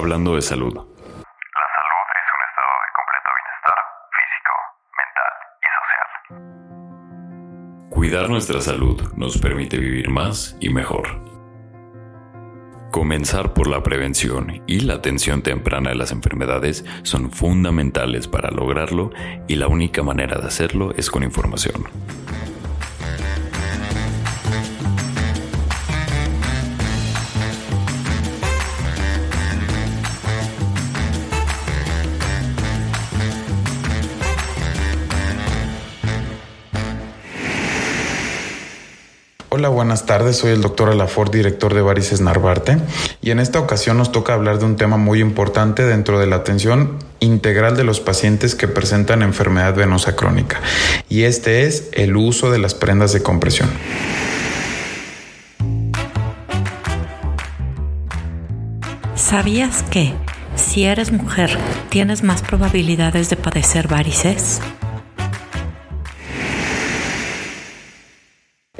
Hablando de salud. La salud es un estado de completo bienestar físico, mental y social. Cuidar nuestra salud nos permite vivir más y mejor. Comenzar por la prevención y la atención temprana de las enfermedades son fundamentales para lograrlo y la única manera de hacerlo es con información. Hola, buenas tardes. Soy el doctor Alafort, director de Varices Narvarte, y en esta ocasión nos toca hablar de un tema muy importante dentro de la atención integral de los pacientes que presentan enfermedad venosa crónica, y este es el uso de las prendas de compresión. ¿Sabías que si eres mujer tienes más probabilidades de padecer varices?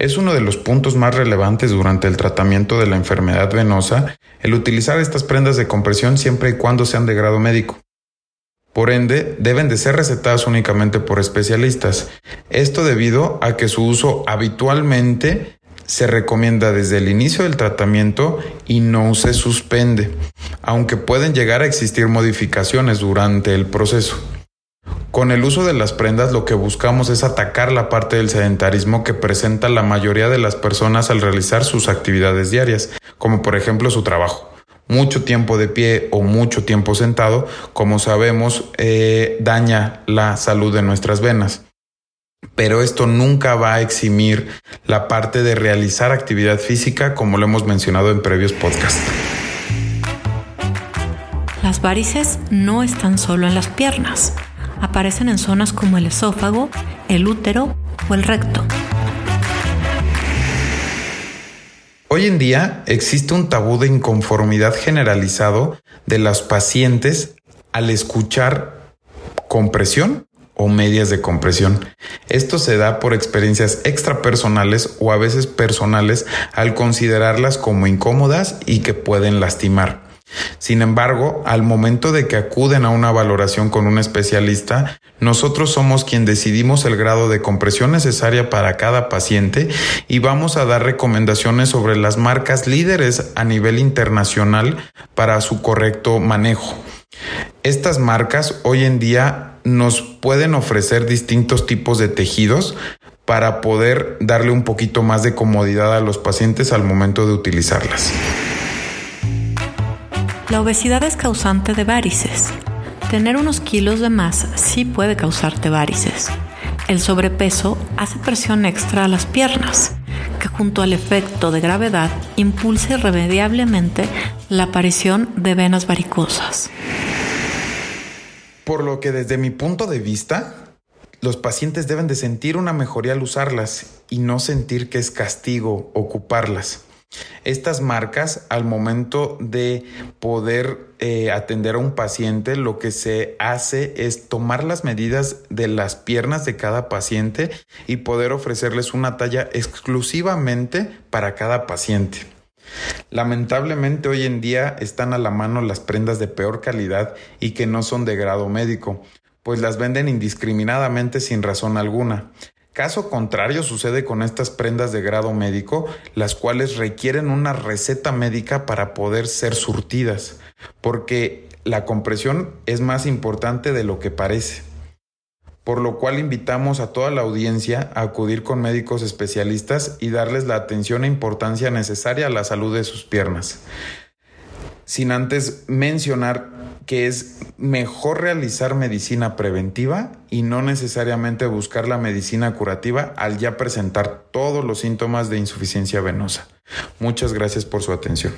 Es uno de los puntos más relevantes durante el tratamiento de la enfermedad venosa el utilizar estas prendas de compresión siempre y cuando sean de grado médico. Por ende, deben de ser recetadas únicamente por especialistas. Esto debido a que su uso habitualmente se recomienda desde el inicio del tratamiento y no se suspende, aunque pueden llegar a existir modificaciones durante el proceso. Con el uso de las prendas lo que buscamos es atacar la parte del sedentarismo que presenta la mayoría de las personas al realizar sus actividades diarias, como por ejemplo su trabajo. Mucho tiempo de pie o mucho tiempo sentado, como sabemos, eh, daña la salud de nuestras venas. Pero esto nunca va a eximir la parte de realizar actividad física, como lo hemos mencionado en previos podcasts. Las varices no están solo en las piernas aparecen en zonas como el esófago, el útero o el recto. Hoy en día existe un tabú de inconformidad generalizado de los pacientes al escuchar compresión o medias de compresión. Esto se da por experiencias extrapersonales o a veces personales al considerarlas como incómodas y que pueden lastimar. Sin embargo, al momento de que acuden a una valoración con un especialista, nosotros somos quien decidimos el grado de compresión necesaria para cada paciente y vamos a dar recomendaciones sobre las marcas líderes a nivel internacional para su correcto manejo. Estas marcas hoy en día nos pueden ofrecer distintos tipos de tejidos para poder darle un poquito más de comodidad a los pacientes al momento de utilizarlas. La obesidad es causante de varices. Tener unos kilos de más sí puede causarte varices. El sobrepeso hace presión extra a las piernas, que junto al efecto de gravedad impulsa irremediablemente la aparición de venas varicosas. Por lo que desde mi punto de vista, los pacientes deben de sentir una mejoría al usarlas y no sentir que es castigo ocuparlas. Estas marcas, al momento de poder eh, atender a un paciente, lo que se hace es tomar las medidas de las piernas de cada paciente y poder ofrecerles una talla exclusivamente para cada paciente. Lamentablemente hoy en día están a la mano las prendas de peor calidad y que no son de grado médico, pues las venden indiscriminadamente sin razón alguna. Caso contrario sucede con estas prendas de grado médico, las cuales requieren una receta médica para poder ser surtidas, porque la compresión es más importante de lo que parece. Por lo cual invitamos a toda la audiencia a acudir con médicos especialistas y darles la atención e importancia necesaria a la salud de sus piernas. Sin antes mencionar que es mejor realizar medicina preventiva y no necesariamente buscar la medicina curativa al ya presentar todos los síntomas de insuficiencia venosa. Muchas gracias por su atención.